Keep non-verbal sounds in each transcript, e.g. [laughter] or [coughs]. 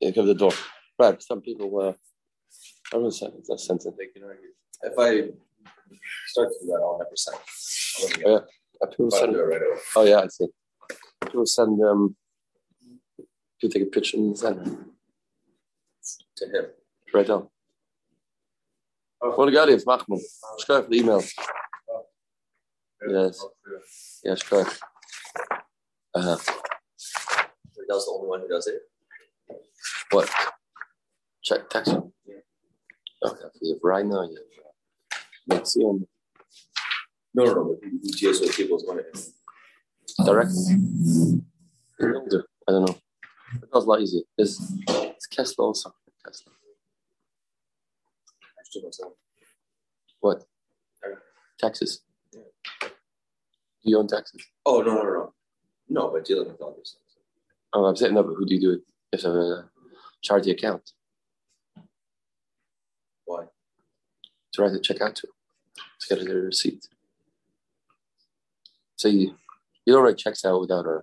Yeah, cover the door. Right. Some people. Uh, everyone said it's a sense. They can argue. If I start to do that, I'll never send. Yeah. Uh, people I'll send. right. Oh yeah, I see. People send. Um, people take a picture and send it To him. right down. What got it? Mahmoud. Schrijf the email. Yes. Yes, schrijf. Uh, huh. That's the only one who does it. What? Check text. Okay. You have Rhino. You have Nexium. No, no, no. But who who deals with people's money? Direct. I don't know. It was a lot easier. It's, it's Kessler also. Kessler. What? Taxes. Yeah. Do you own taxes? Oh no, no, no, no. But dealing with all these things. Oh, I'm saying no, but who do you do it? If you have a charity account Why? to write a check out to, to get a receipt. So you, you don't write checks out without a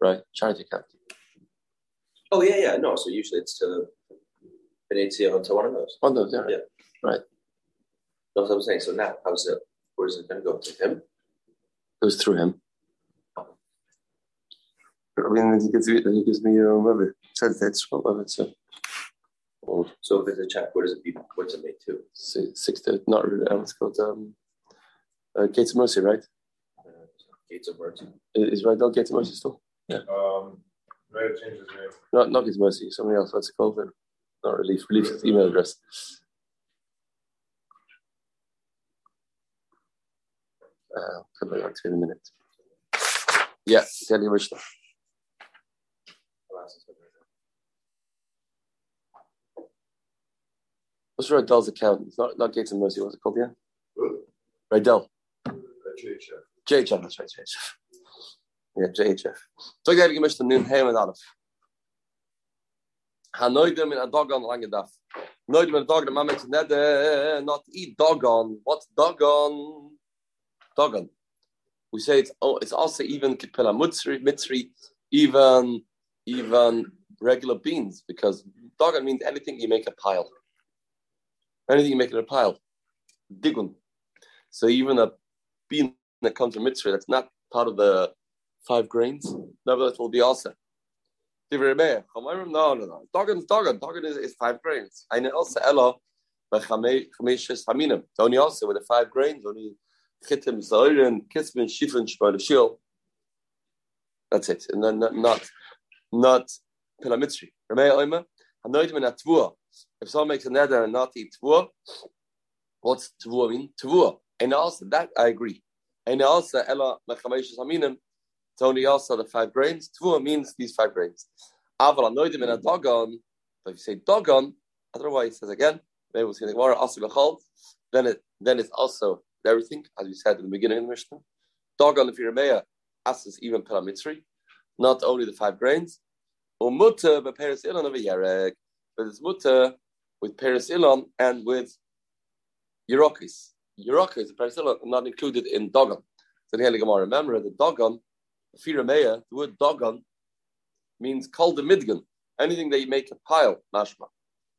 right charity account. Oh yeah, yeah. No, so usually it's to Venetia to one of those. Oh no, there. Yeah. Right. That's what I'm saying. So now, how's it? Where's it going to go to him? It was through him. I mean, he gives me, he gives me uh, whatever. Said that's what whatever. So, oh, So if it's a check, where does it be? What's it made to? six, six to not really. uh, What's called? Um, uh, Gates of Mercy, right? Uh, Gates of Mercy. Is right now Gates of Mercy still? Yeah um, might have changed his name. Not not Gates of Mercy. Somebody else. What's it called? Then? Not Relief. Relief is email address. Uh, come back to in a minute. Yeah, Kelly Mishnah. What's Rydell's account? It's not not Gates of Mercy. What's it called? Yeah, Who? Rydell. Uh, JHF. JHF. That's right. JHF. Yeah, JHF. So I got to give Mishnah Nun Hey and Aleph. Hanoidem in a dog on lange daf. Noidem in a dog. The man makes not eat dog on. What's dog on? Dog on. We say it's oh, it's also even kipela mutzri mitzri, even even regular beans because dog on means anything you make a pile. Anything you make in a pile. Digun. So even a bean that comes from mitzri that's not part of the five grains, nevertheless will be also. No, no, no. Dogan dogan. Dogan is, is five grains. I know also ella by chameshes haminim. Only also with the five grains, only chitim, zoirin, kismin, shifrin, shmoil, shil. That's it. And then not not, not pilamitzri. Remei oima. Hanoidim in a tvua. If someone makes a nether and not eat tvua, what's tvua mean? Tvua. And also that I agree. And also ella haminim. It's only also the five grains. Tvua means these five grains. Aval anoidim in a dogon. But if you say dogon, I don't know why it says again. Maybe we'll see the Gemara also bechol. Then it then it's also everything, as we said in the beginning of the Mishnah. Dogon if you're a mayor, asks even pelamitzri, not only the five grains. Umuta but peris ilon of a. But it's muta with Paris Ilon and with. Yerokis, the peris ilon, not included in dogon. So the Gemara remember the dogon Firameya, the word dogon means kol the midgan, anything that you make a pile, mashma.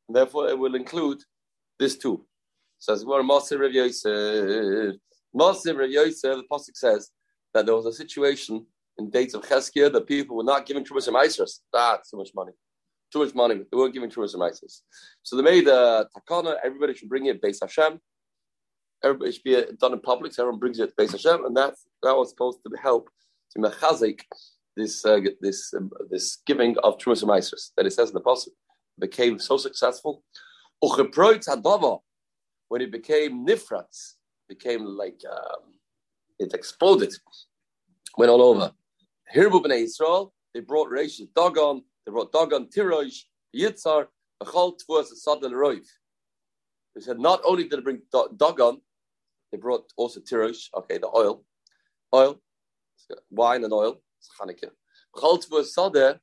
And therefore, it will include this too. Says, well, Masir Rav Yosef. Masir Rav Yosef, the Pasuk says that there was a situation in dates of Cheskia that people were not giving Trumas and Meisers. That's so much money. Too much money. They weren't giving Trumas and So they made a takana, everybody should bring it based Hashem. Everybody should be done in public, so everyone brings it based Hashem, and that, that was supposed to help to mechazik this uh, this um, this giving of and meisers that it says in the pasuk became so successful. When it became nifratz, became like um, it exploded, went all over. Hirbu b'nei Yisrael, they brought Reish Dagon, they brought Dagon Tirosh, Yitzar, Bechol Tvuas Sadel Roiv. They said not only did they bring Dagon, they brought also Tirosh, okay, the oil, oil, wine and oil, Chanukah. Chol Tvua Sadeh,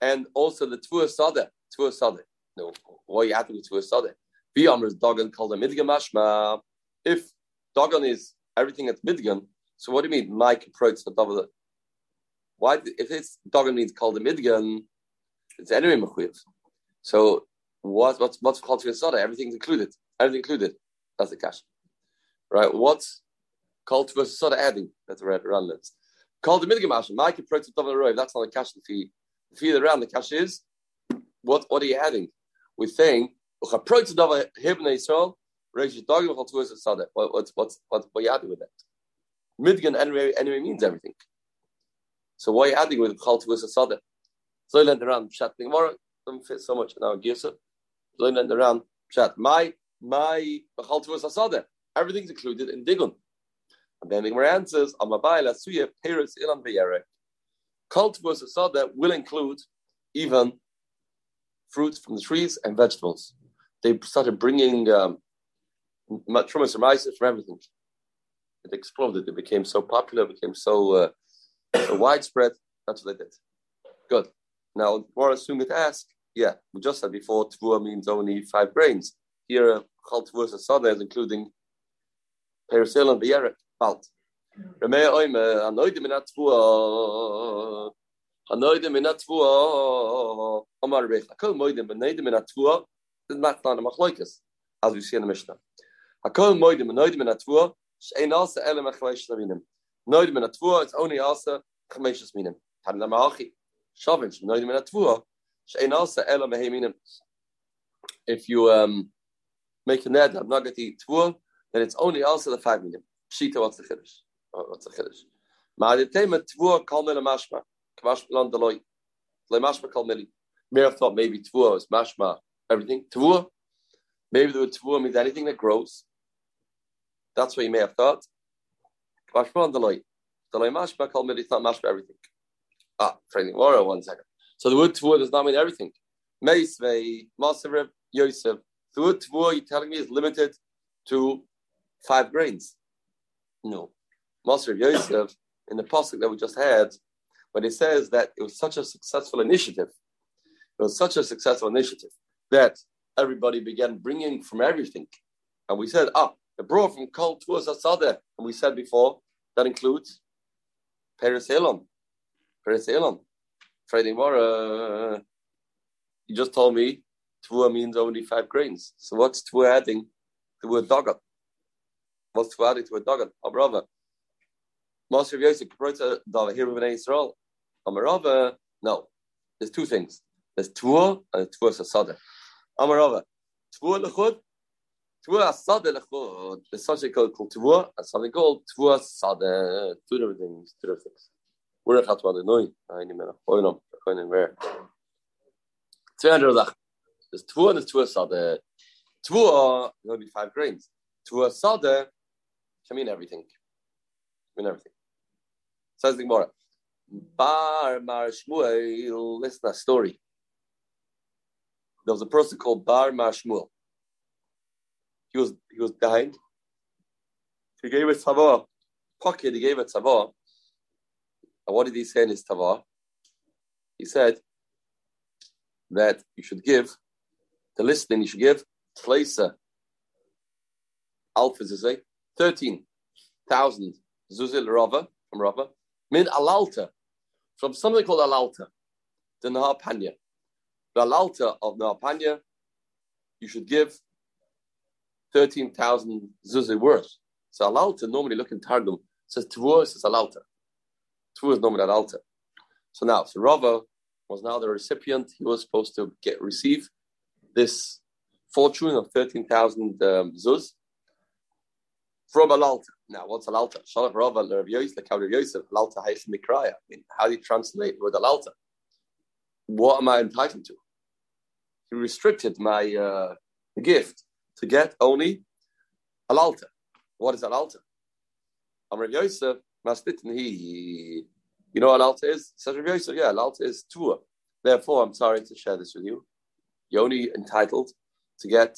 and also the Tvua Sadeh, Tvua Sadeh. No, why you have to do Tvua Sadeh? Dagon called a Midgan Mashma. If Dagon is everything that's Midgan, so what do you mean? Mike approach the double. Why, if it's Dagon means called a Midgan, it's anyway Mechuyev. So what what's what's called Sada? Everything's included. Everything included. That's the cash. Right? What's called Sada adding? That's right around that. Called the Midgamash. Mike Protein Roy. That's not the cash the fee. The fee around the cash is what what are you adding? We're saying what what's what's what's what are you adding with that? Midgan anyway anyway means everything. So why are you adding with Chal Tuas Sada? So learned around Pshat Gemara, doesn't fit so much in our Gisa. So learned around Pshat. My, my Tuas Sada. Everything's included in Digun. And then the Gemara answers, Amabai Lasuya Peres Ilan Beyerek. Chal Tuas Sada will include even fruits from the trees and vegetables. They started bringing um, trumas and from everything. It exploded. It became so popular, became so uh, widespread. That's what they did. Good. Now, more assume to ask, yeah, we just said before, tvua means only five grains. Here, uh, chal tvua sada is including perisil and biyeret, balt. Remea oime, uh, anoidim in anoidim in omar akol moidim, anoidim in is not on machloikas, as we see in the Mishnah. Akol moidim, anoidim in tvua, she'en asa ele mechleish lavinim. Noidim in it's only. Shavin noidim in tvua, she'en asa ele meheminim. If you um, make a ned, I'm not going to eat tvua, then it's only also the five minim. Pshita, what's the chiddush? What's the chiddush? Ma'aditema tvua kol mila mashma. Kvash belon deloy. Le mashma kol mili. May have thought maybe tvua is mashma, everything. Tvua, maybe the word tvua means anything that grows. That's what you may have thought. Mashma Deloy. Deloy Mashma called me it's not Mashma everything. Ah, training Laura, one second. So the word Tvua does not mean everything. Meisvei, Masarev, Yosef. The word Tvua, you're telling me, is limited to five grains. No. Masarev Yosef, in the pasuk that we just had, when he says that it was such a successful initiative, it was such a successful initiative that everybody began bringing from everything. And we said, ah, the brought from Kol Tuas Asadeh, and we said before, that includes Peres Elon. Peres Elon. Friday morning, uh, you just told me Tvua means only five grains. So what's Tvua adding to a Dagat? What's Tvua adding to a Dagat? Abrava. Master of Yosef, Kaprota, Dava, here with Israel. Amarava, no. There's two things. There's Tvua and Tvua Sasada. Amarava. Tvua Lechud, Tvua Sade Lechud. There's something called Tvua and something called Tvua Sade. Two different things. Two different things. We're at Hatwa Denoi. I need to know. no. Going in where? 200 Zach. There's Tvua and there's Tvua Sade. Five grains. Tvua Sade can mean everything. Can mean everything. Says the Gemara. Bar Mar Shmuel. Listen to that story. There was a person called Bar Mar Shmuel. He was he was dying. He gave a tava. Pocket, he gave a tava. And what did he say in his tava? He said that you should give the listening, you should give Tleisa Alpha thirteen thousand Zuzil Rava from Rava, Min Alalta, from something called Alalta, the Nahar Panya. The Alalta of Nahar Panya, you should give 13,000 zuzah worth. So alalta normally look in Targum says tvua says alalta. Tvua is normally alalta. So now, so Rava was now the recipient. He was supposed to get receive this fortune of 13,000 um, zuz from alalta. Now, what's alalta? Shalach Rava, Rav Yosef, Rav Yosef, alalta haish mikraya. I mean, how do you translate with alalta? What am I entitled to? He restricted my uh, gift to get only alalta. What is alalta? Amr Yosef, Maslitin, he, you know what alalta is? Says Rav Yosef, yeah, alalta is tua. Therefore, I'm sorry to share this with you. You're only entitled to get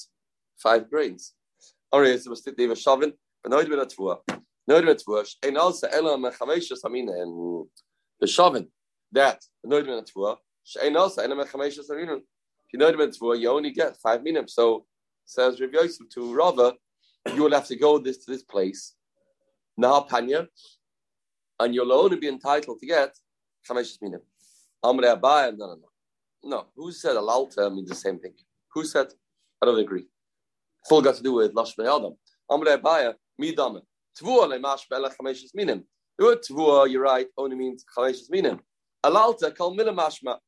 five grains. Amr Yosef, Maslitin, Eva Shavin, but no, it's tua. No, it's tua. And also, Elam Mechameshas, I mean, and the Shavin, that, no, it's tua. Shein also, Elam Mechameshas, I mean, if you know the mitzvah, you only get five minim. So says Rav Yosef to Rava, you will have to go this to this place, Nahar Panya, and you'll only be entitled to get Chameshes Minim. Amre Abaya, no, no, no. No, who said alalta means the same thing? Who said? I don't agree. It's all got to do with lashmei adam. Amrei Abaya, midame. Tvua le mashbele chameshes minim. The word tvua, you're right, only means chameshes minim. Alalta kal minim mashma.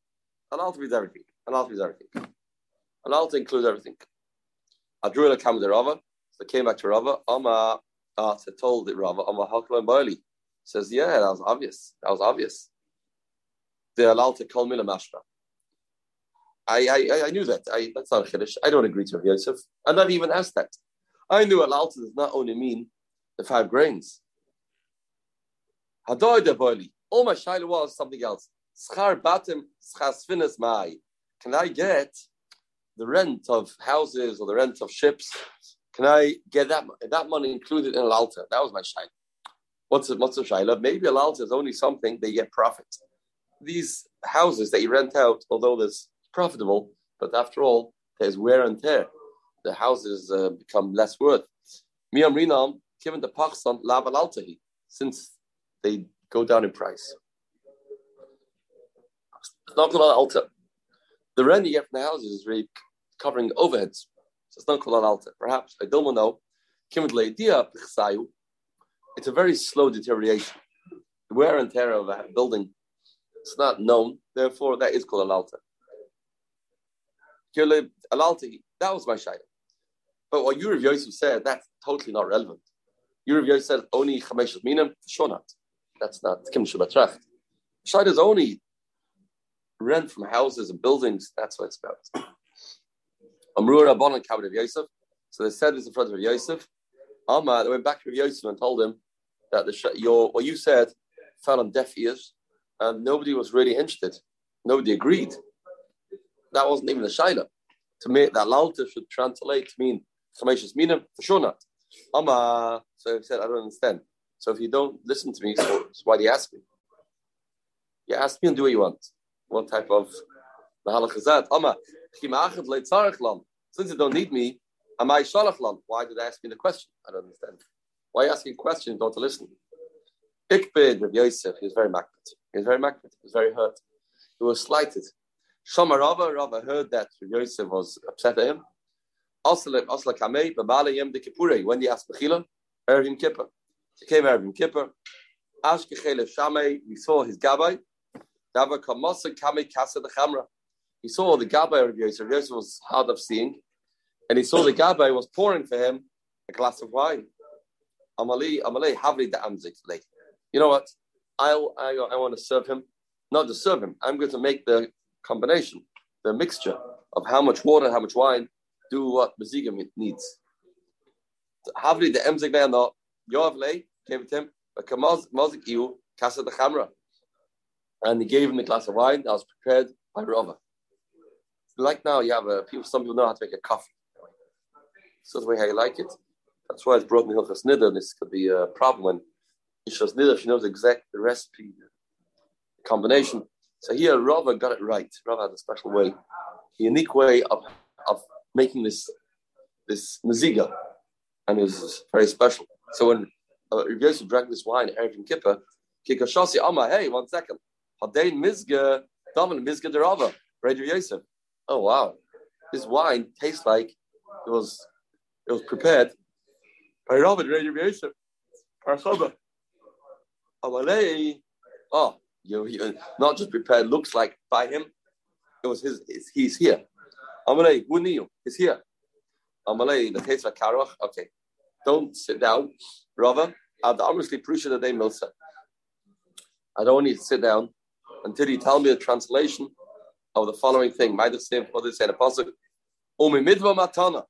Alalta means everything. Alalta means everything. Alalta includes everything. Adrula came to Rava. So came back to Rava. Amma, uh, told it Rava. Amma hakla Bailey. Says, yeah, that was obvious. That was obvious. They're allowed to call minim mashma. I, I, I knew that. I, that's not a chiddush. I don't agree to Rav Yosef. I not even asked that. I knew alalta does not only mean the five grains. Hadoy de boili. All my shaila was something else. Schar batim schas mai. Can I get the rent of houses or the rent of ships? Can I get that that money included in alalta? That was my shaila. What's a, what's a shaila? Maybe alalta is only something they get profit. These houses that you rent out, although there's profitable, but after all, there's wear and tear. The houses uh, become less worth. Miyam rinam given the pachsan laval altahi, since they go down in price. Not called alta. The rent you get from the houses is really covering overheads. So it's not called alta. Perhaps I don't know. It's a very slow deterioration. The wear and tear of a building it's not known, therefore that is called an alta. That was my shayla. But what Yurav Yosef said, that's totally not relevant. Yurav Yosef said only Chamesh Minim, not. That's not Kim Shabbatracht. Shayla is only rent from houses and buildings. That's what it's about. [clears throat] Amrur Rabban and Kabbalah of Yosef. So they said this in front of Yosef. Amar, they went back to Yosef and told him that the your what you said fell on deaf ears, and nobody was really interested. Nobody agreed. That wasn't even a shaila. To me, that lalta should translate to mean chameshes minim for sure not. Ama, so he said, I don't understand. So if you don't listen to me, so, so why do you ask me? You ask me and do what you want. What type of mahalach is that? Ama, since you don't need me, am I shalachlan? Why did I ask me the question? I don't understand. Why are you asking questions? Don't listen. Ikbid Rav Yosef, he was very makbid. He was very makbid. He was very hurt. He was slighted. Shama Rava, Rava heard that Yosef was upset at him. Kamei, de when he asked Bechila, Ervim Kippur. He came Ervim Kippur. Ash Kechelev Shamei, we saw his Gabbai. Dava Kamasa Kamei Kasa the Chamra. He saw the Gabbai of Yosef. Yosef was hard of seeing. And he saw the Gabbai was pouring for him a glass of wine. Amali, Amali, Havli the Amzik. You know what? I'll, I, I want to serve him. Not to serve him. I'm going to make the combination, the mixture of how much water, and how much wine, do what Maziga needs. Havli the emzik no Yoav lay gave it to him, but Mazik Iu Casa the Chamra. And he gave him a glass of wine that was prepared by Rava. Like now, you have a, people. Some people know how to make a coffee. So the way how you like it. That's why it's brought me Hilchas Nidr. This could be a problem when Ishas Nidr, she knows the exact the recipe, the combination. So here, Rava got it right. Rava had a special way, a unique way of, of making this this maziga, and it was very special. So when uh, Yosef drank this wine, Erev and Kippur, Kikashasi Amma, hey, one second. Hadein Mizga, Daman Mizga de Rava, Radio Yosef. Oh wow, this wine tastes like it was it was prepared. Oh, you, you not just prepared, looks like by him. It was his, he's here. Amalei, who knew? He's here. Amalei, the case of Karoch. Okay. Don't sit down. Rava, I'd honestly appreciate the day Milsa. I don't need to sit down until you tell me the translation of the following thing. Might have said what they the Pasuk. Umi midva matana.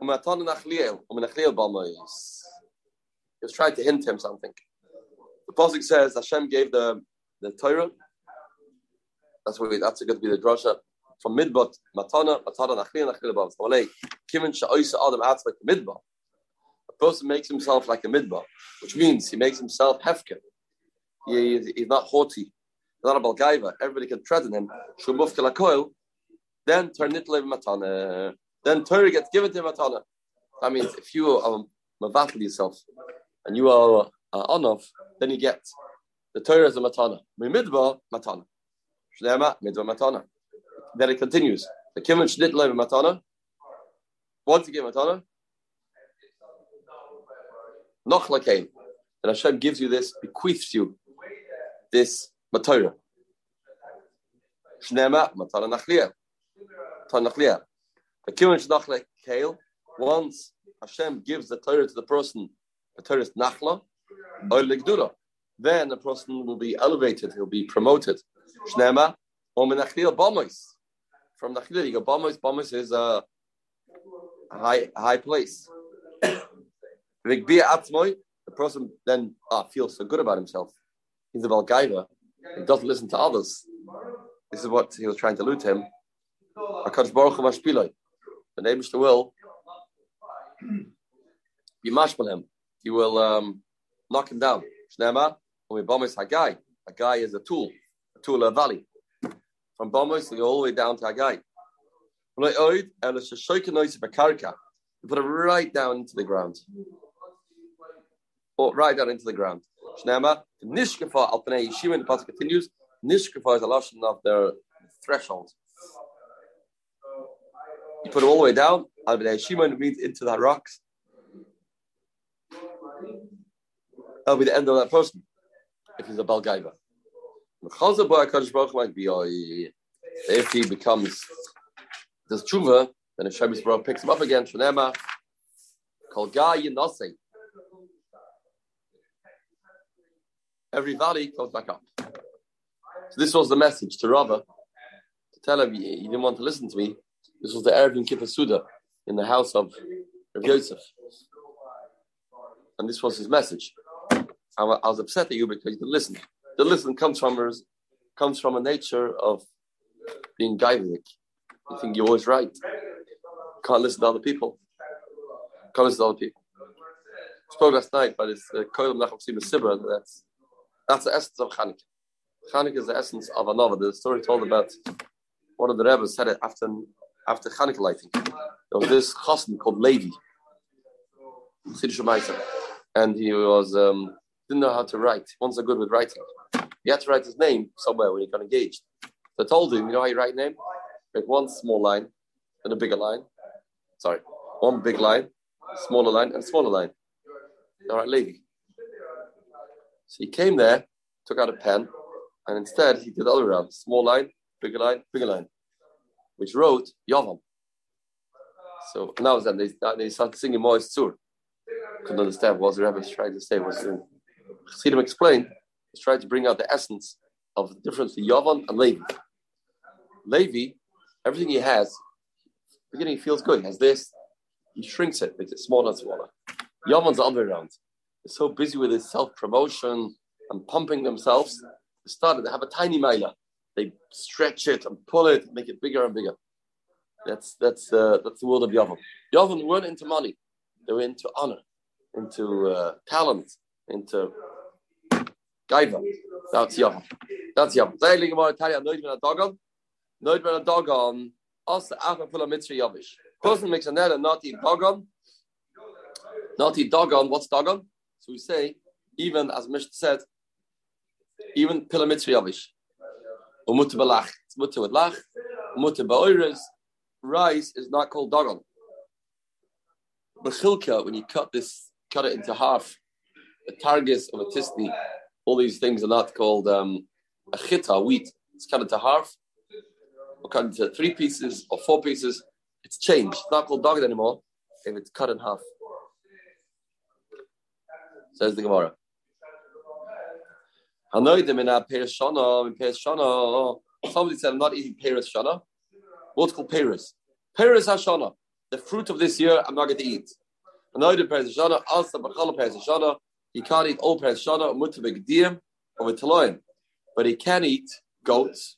Umi matana nachliel. Umi nachliel balmoyis. He was trying to hint him something. The Pasuk says Hashem gave the the Torah. That's what we, that's going to be the drasha from midbot matana matana nachlin above. Malay kimin sha'oisa adam atzvek midbot. A person makes himself like a midbot, which means he makes himself hefker. He, he's not haughty. He's not a balgaiva. Everybody can tread in him. Shumuf kalakoil. Then turn it matana. Then Torah gets given to matana. That means if you are um, yourself and you are uh, onof, then you get the Torah is a matana. Midba matana. Shnema midba matana. then it continues. The Kimmel Shnit Lev Matana. Once you give Matana, Noch Lakain. And Hashem gives you this, bequeaths you this Matana. Shnema Matana Nachliya. Matana Nachliya. Once Hashem gives the Torah to the person, the Torah is Nachla, or. Then the person will be elevated, he'll be promoted. Shnema. From Nachliya, you go Bamos, Bamos is a high, high place. [coughs] The person then ah, feels so good about himself. He's a Balgaiva. He doesn't listen to others. This is what he was trying to allude to him. HaKadosh Baruch. The the will [clears throat] be him. He will um, knock him down. Shnema, when we bombers Hagai. Hagai is a tool, a tool of valley. From bombers, you all the way down to Hagai. You put it right down into the ground. Or right down into the ground. Shnema, Nishkafa Alpanei Yeshiva, the passage continues. Nishkafa is a lashon of their threshold. You put it all the way down. Alpanei Yeshiva means into that rocks. That'll be the end of that person if he's a Balgaiva. Oh, if he becomes this tshuva, then Shabbos Baruch picks him up again, Shanema, Kol Gai Yinase. Every valley goes back up. So this was the message to Rava, to tell him he, didn't want to listen to me. This was the Erev Kippur Suda in the house of Rav Yosef. And this was his message. I, was upset at you because you didn't listen. The listen comes from comes from a nature of being gaivik. You think you're always right. Can't listen to other people. Can't listen to other people. spoke last night, but it's Koilam Nacham Sima Sibra. That's that's the essence of Chanukah. Chanukah is the essence of another. The story told about one of the Rebbe's said it after after Chanukah lighting. There was this chassan called Levi, and he was um, didn't know how to write. Wasn't so good with writing. He had to write his name somewhere when he got engaged. So I told him, you know how you write name? Make one small line, then a bigger line. Sorry, one big line, smaller line, and smaller line. All right, Levi. So he came there, took out a pen, and instead he did the other round: small line, bigger line, bigger line, which wrote Yavan. So now then they, they started singing Mois Tzur. Couldn't understand what the Rebbe was trying to say. Was Chassidim explained, he's trying to bring out the essence of the difference between Yavan and Levi. Levi everything he has, beginning he feels good. He has this, he shrinks it, makes it smaller and smaller. Yavan's the other way around. They're so busy with his self promotion and pumping themselves. They started, they have a tiny mila. They stretch it and pull it, make it bigger and bigger. That's that's uh, that's the world of Yavan. Yavan weren't into money; they were into honor, into uh, talent, into gaiva. That's Yavan. That's Yavan. Noid ben a dogon, also afa full of mitzvah yavish. Person makes a net and not eat dogon. Not dogon, what's dogon? So we say, even as Mishnah said, even pila mitzvah yavish. Umuta belach, it's muta with lach. Umuta ba'oiris, rice is not called dogon. Bechilka, when you cut this, cut it into half, the targis of a tisni, all these things are not called um, a chita, wheat. It's cut into half or cut into three pieces or four pieces, it's changed. It's not called dog anymore if it's cut in half. Says the Gemara. Somebody said, I'm not eating Paris Shana. What's called Paris? Paris Hashana. The fruit of this year, I'm not going to eat. Another Paris Shana, also Bachala Paris Shana. He can't eat all Paris Shana, Mutabik or with But he can eat goats,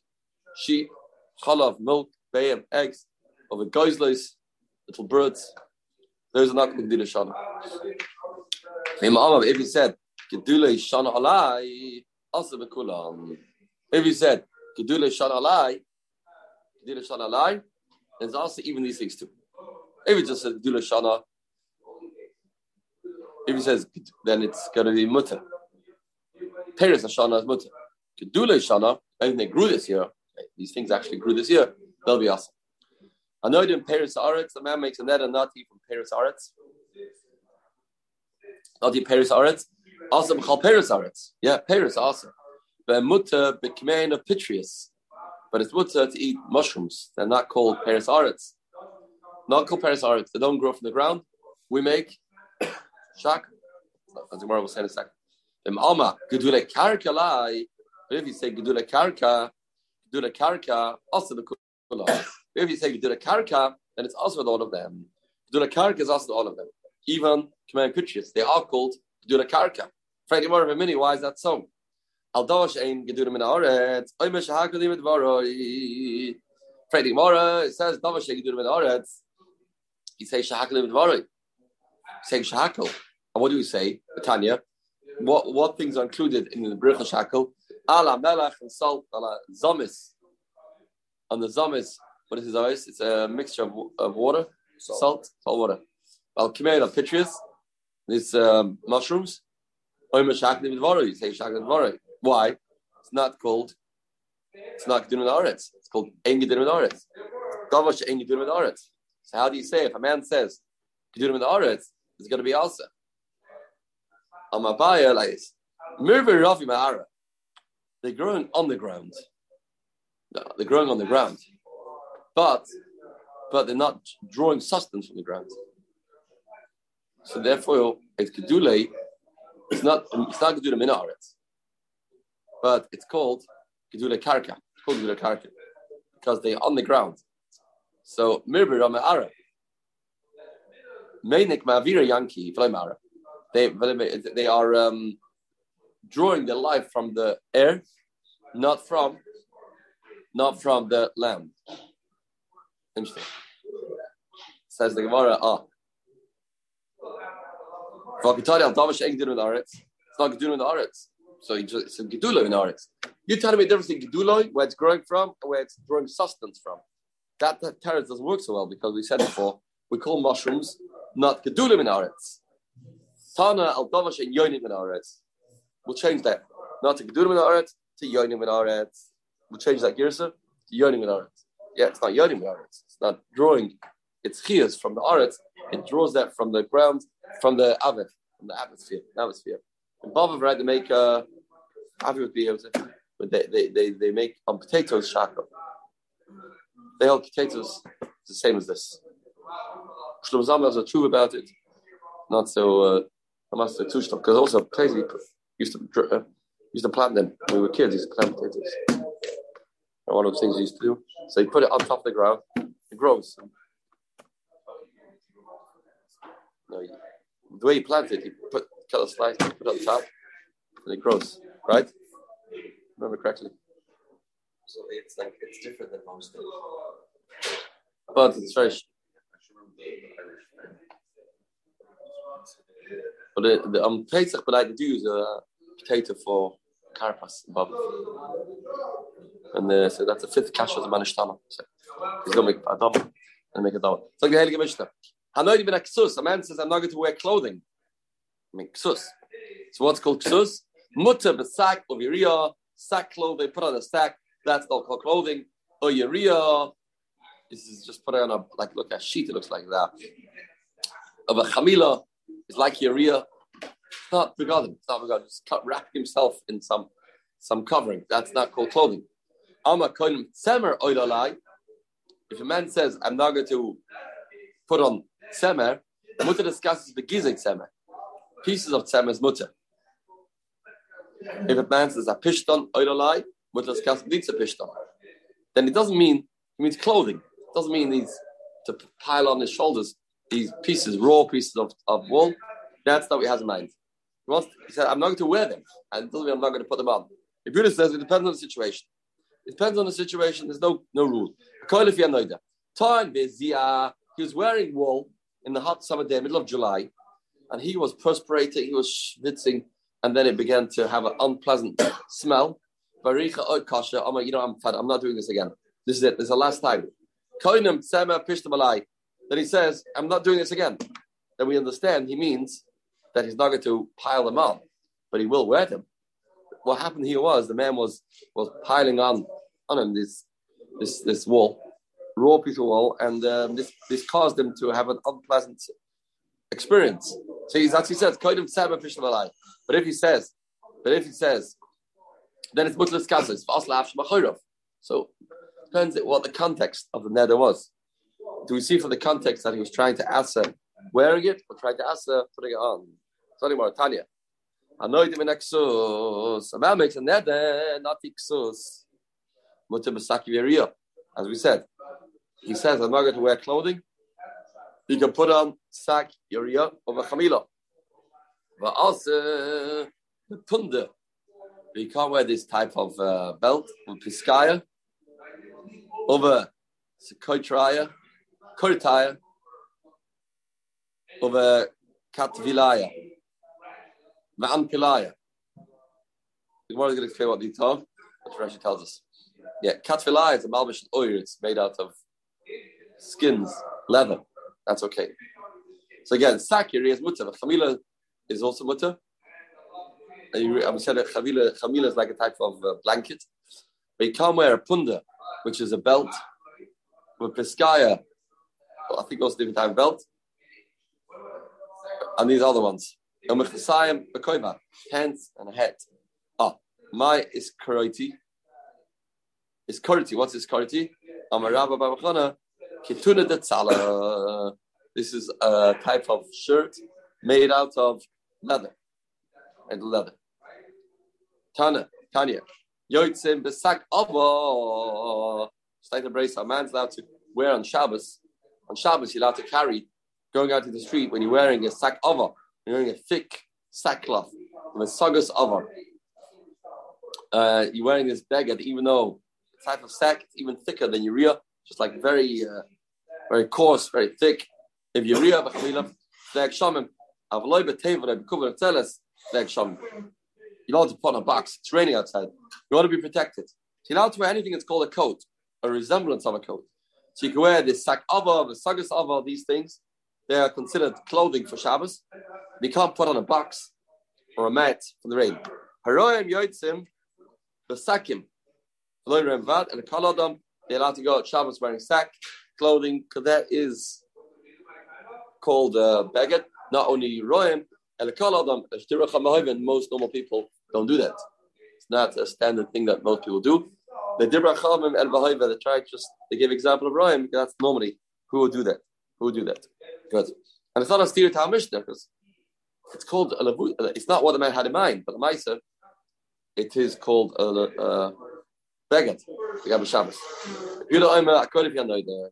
sheep, chalav, milk, bayam, eggs, of a geisles, little birds. Those are not Gedula Shana. If he said, Gedula Shana Alai, also Bekulam. If he said, Gedula Shana Alai, Gedula Shana Alai, there's also even these things too. If he just said Gedula Shana, if he says, then it's going to be mutter. Peres Hashana is mutter. Gedula Shana, everything they grew this year, these things actually grew this year. they'll be awesome. I know in Paris Aretz, the man makes a net and not from Paris Aretz. Not eat Paris Aretz. Also, Chal Paris Aretz. Yeah, Paris also. But mutter bekmein of Pitrius. But it's mutter to eat mushrooms. They're not called Paris Aretz. Not called Paris Aretz. They don't grow from the ground. We make [coughs] shak. As will say in a second. Im Alma, Gedule Karka Lai. If you say Gedule Karka, Gedule Karka, also the Kula. [coughs] If you say Gedule Karka, then it's also with all of them. Gedule Karka is also all of them. Even Command Pitches, they are called Gedule Karka. Frank more of a mini, why is that so? Al Dosh Ein Gedule Min Aretz, Oime Shahakali Mit Varoi. Freddy Mora, it says Dosh Ein Gedule Min Aretz. He says Shahakali Mit Varoi. Saying Shahakal. And what do we say, Tanya? What what things are included in the Bricha Shakel? Ala melach and salt, ala zamis. On the zamis, what is this? It's a mixture of, of water, salt, salt, salt water. Al kimeir of these um, mushrooms. Why? It's not called, it's not aretz. It's called ein gedun aretz. Gavash ein. So how do you say, if a man says gedun aretz, it's going to be also. Amabaya like this. Mirvir Rafi Ma'ara. They're growing on the ground. No, they're growing on the ground. But but they're not drawing sustenance from the ground. So therefore it's Kedule, it's not it's not Kedule Minaret. But it's called Kedule Karka. It's called Kedule Karka. Because they're on the ground. So Mirvir Rafi Ma'ara. Meinik Ma'avira Yankee, Mara. They they are um, drawing their life from the air, not from not from the land. Interesting. Says the Gemara. Ah. It's not Gedula in Aretz. So you just said Gedula in the Aretz. You're telling me the difference in Gedula, where it's growing from, and where it's drawing sustenance from. That, that terrace doesn't work so well because we said before, we call mushrooms not Gedula in Aretz. Tana al Davash and Yonim in Aretz. We'll change that. Not to Gedurim in Aretz, to Yonim in Aretz. We'll change that Girsa to Yonim in Aretz. Yeah, it's not Yonim in Aretz. It's not drawing its chias from the Aretz. It draws that from the ground, from the Avet, from the atmosphere. the Atmosphere. In Bava, right, they make uh, Avi would be but they, they, they, they make on um, potatoes shako. They hold potatoes the same as this. Shlomo Zalman has a truth about it. Not so. Uh, I must say two stuff because also crazy used to uh, used to plant them when we were kids. Used to plant potatoes. And one of the things he used to do. So he put it on top of the ground. It grows. No, the way he planted, it, he put cut a slice, put it on top, and it grows. Right? Remember correctly. So it's like it's different than most things. But it's very. But the, the um, Pesach, but I do use a potato for carapace above. And uh, so that's the fifth cash of the manishtama. So he's going to make a dom and make a dom. So the Heilige Mishnah. Hanoi even a ksus. A man says, I'm not going to wear clothing. I mean, ksus. So what's called ksus? Mutter besak of uriah, sack clothing, put on a sack. That's not called clothing. Or. This is just put on a, like, look, a sheet, it looks like that. Of a chamila, it's like Uriah. Not. It's not begotten. Just wrapping himself in some some covering. That's not called clothing. If a man says, I'm not going to put on semer, mutter discusses the gizek semer. Pieces of semer is mutter. If a man says, a pishton oilalai, mutter discusses needs a pishton. Then it doesn't mean, it means clothing. It doesn't mean he's to pile on his shoulders these pieces, raw pieces of, of wool. That's not what he has in mind. He, wants, he said, I'm not going to wear them. And it doesn't mean I'm not going to put them on. The Buddha says it depends on the situation. It depends on the situation. There's no no rule. He was wearing wool in the hot summer day, middle of July, and he was perspirating, he was schwitzing, and then it began to have an unpleasant [coughs] smell. Baricha I'm like, you know, I'm fed. I'm not doing this again. This is it. This is the last time. Then he says, I'm not doing this again. Then we understand he means that he's not going to pile them on, but he will wear them. What happened here was the man was was piling on on him this this this wall, raw wool, and um, this this caused them to have an unpleasant experience. So he's actually says. But if he says, but if he says, then it's mutlus kasos for So depends what the context of the nether was. Do we see from the context that he was trying to answer wearing it or trying to answer putting it on? So anymore, Tanya. Anointing in exus. A man makes a nether, not exus. Mutter besaki As we said, he says, I'm not going to wear clothing. You can put on sak yuria over chamila. But also the punde. You can't wear this type of uh, belt with piskaya over koitraya, koitaya, over katvilaya, ma'an pilaya. The Gemara is going to explain what these are. What Rashi tells us. Yeah, katvilaya is a malbish oil. It's made out of skins, leather. That's okay. So again, sakiri is mutter. Chamila is also mutter. I said that chamila, chamila is like a type of uh, blanket. But you can't wear a punda, which is a belt with piskaya. I think also different type of belt. And these other ones. And with hands and a head. Ah, my is karoti. Is karoti. What's this karoti? Amarabba Babachana, kituna de tzala. This is a type of shirt made out of leather and leather. Tana, Tanya. Yoitzim besak ava. like the brace. A man's allowed to wear on Shabbos. On Shabbos, you're allowed to carry going out to the street when you're wearing a sack ava. You're wearing a thick sackcloth a sagas ava. Uh, you're wearing this beggar, even though the type of sack is even thicker than urea, just like very, uh, very coarse, very thick. If urea, like shamim, avloy beteva, like kuvar tzeles, like shamim. You're allowed to put on a box. It's raining outside. You want to be protected. So you're allowed to wear anything that's called a coat, a resemblance of a coat. So you can wear this sak ava, the sagas ava, these things. They are considered clothing for Shabbos. You can't put on a box or a mat for the rain. Haroyim yoitzim, the sakim. And the kaladam, they're allowed to go at Shabbos wearing sack clothing, because that is called uh, beged. Not only royim, most normal people don't do that. It's not a standard thing that most people do. The El they try just they give example of Royim, that's normally who would do that. Who would do that? Good. And it's not a steer to Mishnah because it's called a it's not what the man had in mind, but the Maisa, it is called a, a Beged, the Gabba Shabbos.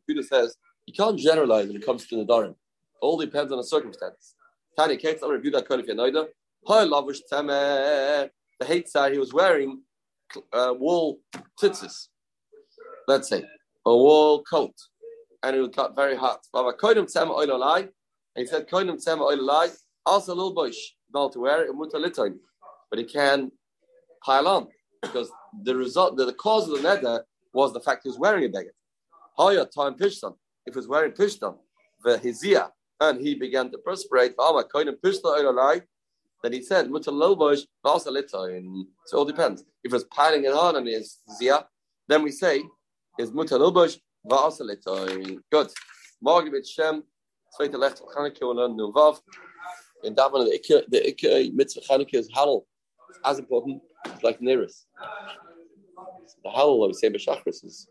Judah says you can't generalize when it comes to the Darim. All depends on the circumstance. Tani Kates I'll review that Kodesh Yanoida. The hate side he was wearing uh, wool tzitzis, let's say, a wool coat, and it got very hot. And he said Kodim Tzema Oil Olai. Also a little bush, not to wear it, but he can pile on because the result, the, the cause of the nether was the fact he was wearing a beggar. Hoya time pishtan. If he was wearing pishtan, the hizia and he began to perspirate. Then he said, So it all depends. If it's piling it on and it's zia, then we say, is mutalilbosh Good. Morgen mit Shem, zweite Lecht Chanukah und dann Nuvav. In that the the mitzvah Chanukah is halal. It's as important like Neris. The halal, we say, B'Shachris is